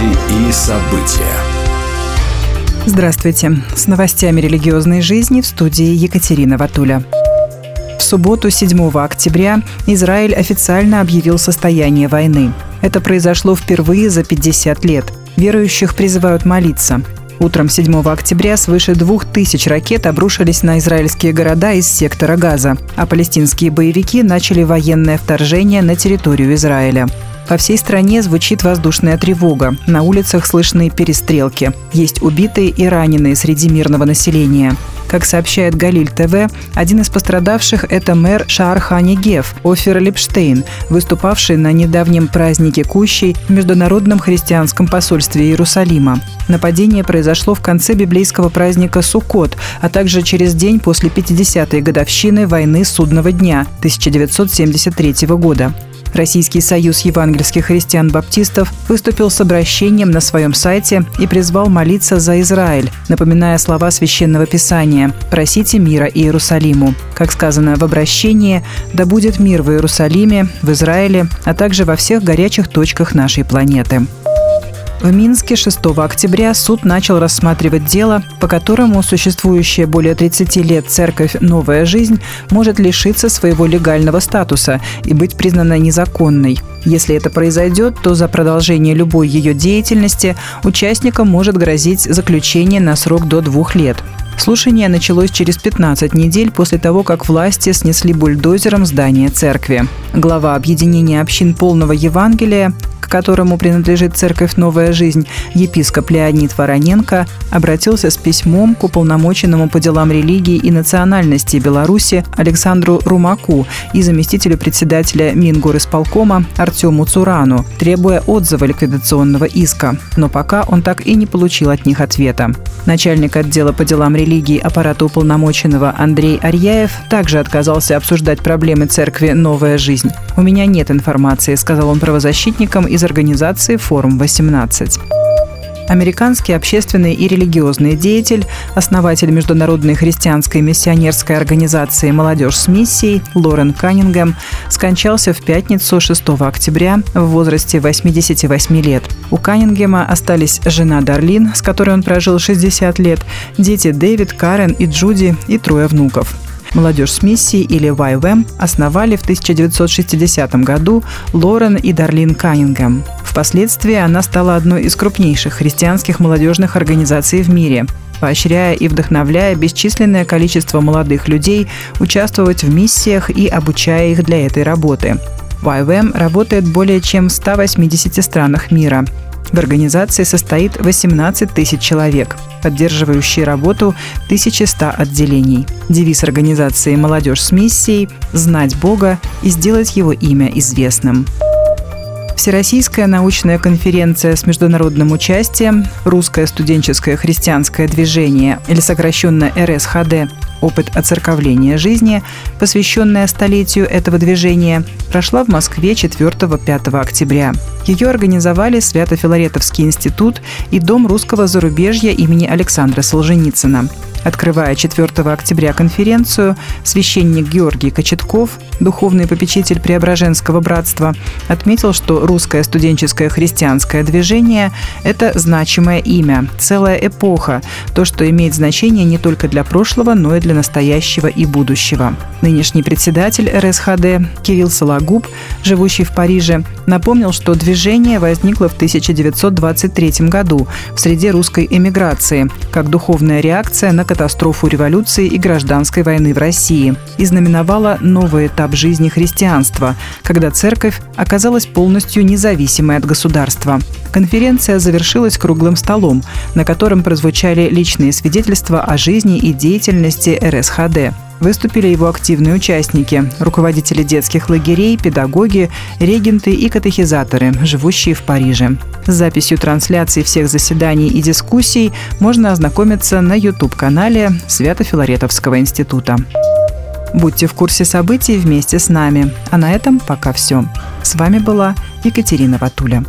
Новости и события. Здравствуйте. С новостями религиозной жизни в студии Екатерина Ватуля. В субботу, 7 октября, Израиль официально объявил состояние войны. Это произошло впервые за 50 лет. Верующих призывают молиться. Утром 7 октября свыше двух тысяч ракет обрушились на израильские города из сектора Газа, а палестинские боевики начали военное вторжение на территорию Израиля. По всей стране звучит воздушная тревога. На улицах слышны перестрелки. Есть убитые и раненые среди мирного населения. Как сообщает Галиль ТВ, один из пострадавших – это мэр Шаархани Геф, Офер Липштейн, выступавший на недавнем празднике Кущей в Международном христианском посольстве Иерусалима. Нападение произошло в конце библейского праздника Суккот, а также через день после 50-й годовщины войны Судного дня 1973 года. Российский союз евангельских христиан-баптистов выступил с обращением на своем сайте и призвал молиться за Израиль, напоминая слова Священного Писания «Просите мира Иерусалиму». Как сказано в обращении, «Да будет мир в Иерусалиме, в Израиле, а также во всех горячих точках нашей планеты». В Минске 6 октября суд начал рассматривать дело, по которому существующая более 30 лет церковь «Новая жизнь» может лишиться своего легального статуса и быть признана незаконной. Если это произойдет, то за продолжение любой ее деятельности участникам может грозить заключение на срок до двух лет. Слушание началось через 15 недель после того, как власти снесли бульдозером здание церкви. Глава объединения общин полного Евангелия которому принадлежит церковь «Новая жизнь», епископ Леонид Вороненко обратился с письмом к уполномоченному по делам религии и национальности Беларуси Александру Румаку и заместителю председателя Мингорисполкома Артему Цурану, требуя отзыва ликвидационного иска. Но пока он так и не получил от них ответа. Начальник отдела по делам религии аппарата уполномоченного Андрей Арьяев также отказался обсуждать проблемы церкви «Новая жизнь». «У меня нет информации», — сказал он правозащитникам из организации «Форум-18». Американский общественный и религиозный деятель, основатель Международной христианской миссионерской организации «Молодежь с миссией» Лорен Каннингем скончался в пятницу 6 октября в возрасте 88 лет. У Каннингема остались жена Дарлин, с которой он прожил 60 лет, дети Дэвид, Карен и Джуди и трое внуков. Молодежь с миссией или YWAM основали в 1960 году Лорен и Дарлин Каннингем. Впоследствии она стала одной из крупнейших христианских молодежных организаций в мире поощряя и вдохновляя бесчисленное количество молодых людей участвовать в миссиях и обучая их для этой работы. YWAM работает более чем в 180 странах мира. В организации состоит 18 тысяч человек, поддерживающие работу 1100 отделений. Девиз организации «Молодежь с миссией» – знать Бога и сделать Его имя известным. Всероссийская научная конференция с международным участием, Русское студенческое христианское движение или сокращенно РСХД «Опыт оцерковления жизни», посвященная столетию этого движения, прошла в Москве 4-5 октября. Ее организовали Свято-Филаретовский институт и Дом русского зарубежья имени Александра Солженицына. Открывая 4 октября конференцию, священник Георгий Кочетков, духовный попечитель Преображенского братства, отметил, что русское студенческое христианское движение – это значимое имя, целая эпоха, то, что имеет значение не только для прошлого, но и для настоящего и будущего. Нынешний председатель РСХД Кирилл Сологуб, живущий в Париже, напомнил, что движение возникло в 1923 году в среде русской эмиграции, как духовная реакция на катастрофу революции и гражданской войны в России и знаменовала новый этап жизни христианства, когда церковь оказалась полностью независимой от государства. Конференция завершилась круглым столом, на котором прозвучали личные свидетельства о жизни и деятельности РСХД. Выступили его активные участники – руководители детских лагерей, педагоги, регенты и катехизаторы, живущие в Париже. С записью трансляции всех заседаний и дискуссий можно ознакомиться на YouTube-канале Свято-Филаретовского института. Будьте в курсе событий вместе с нами. А на этом пока все. С вами была Екатерина Ватуля.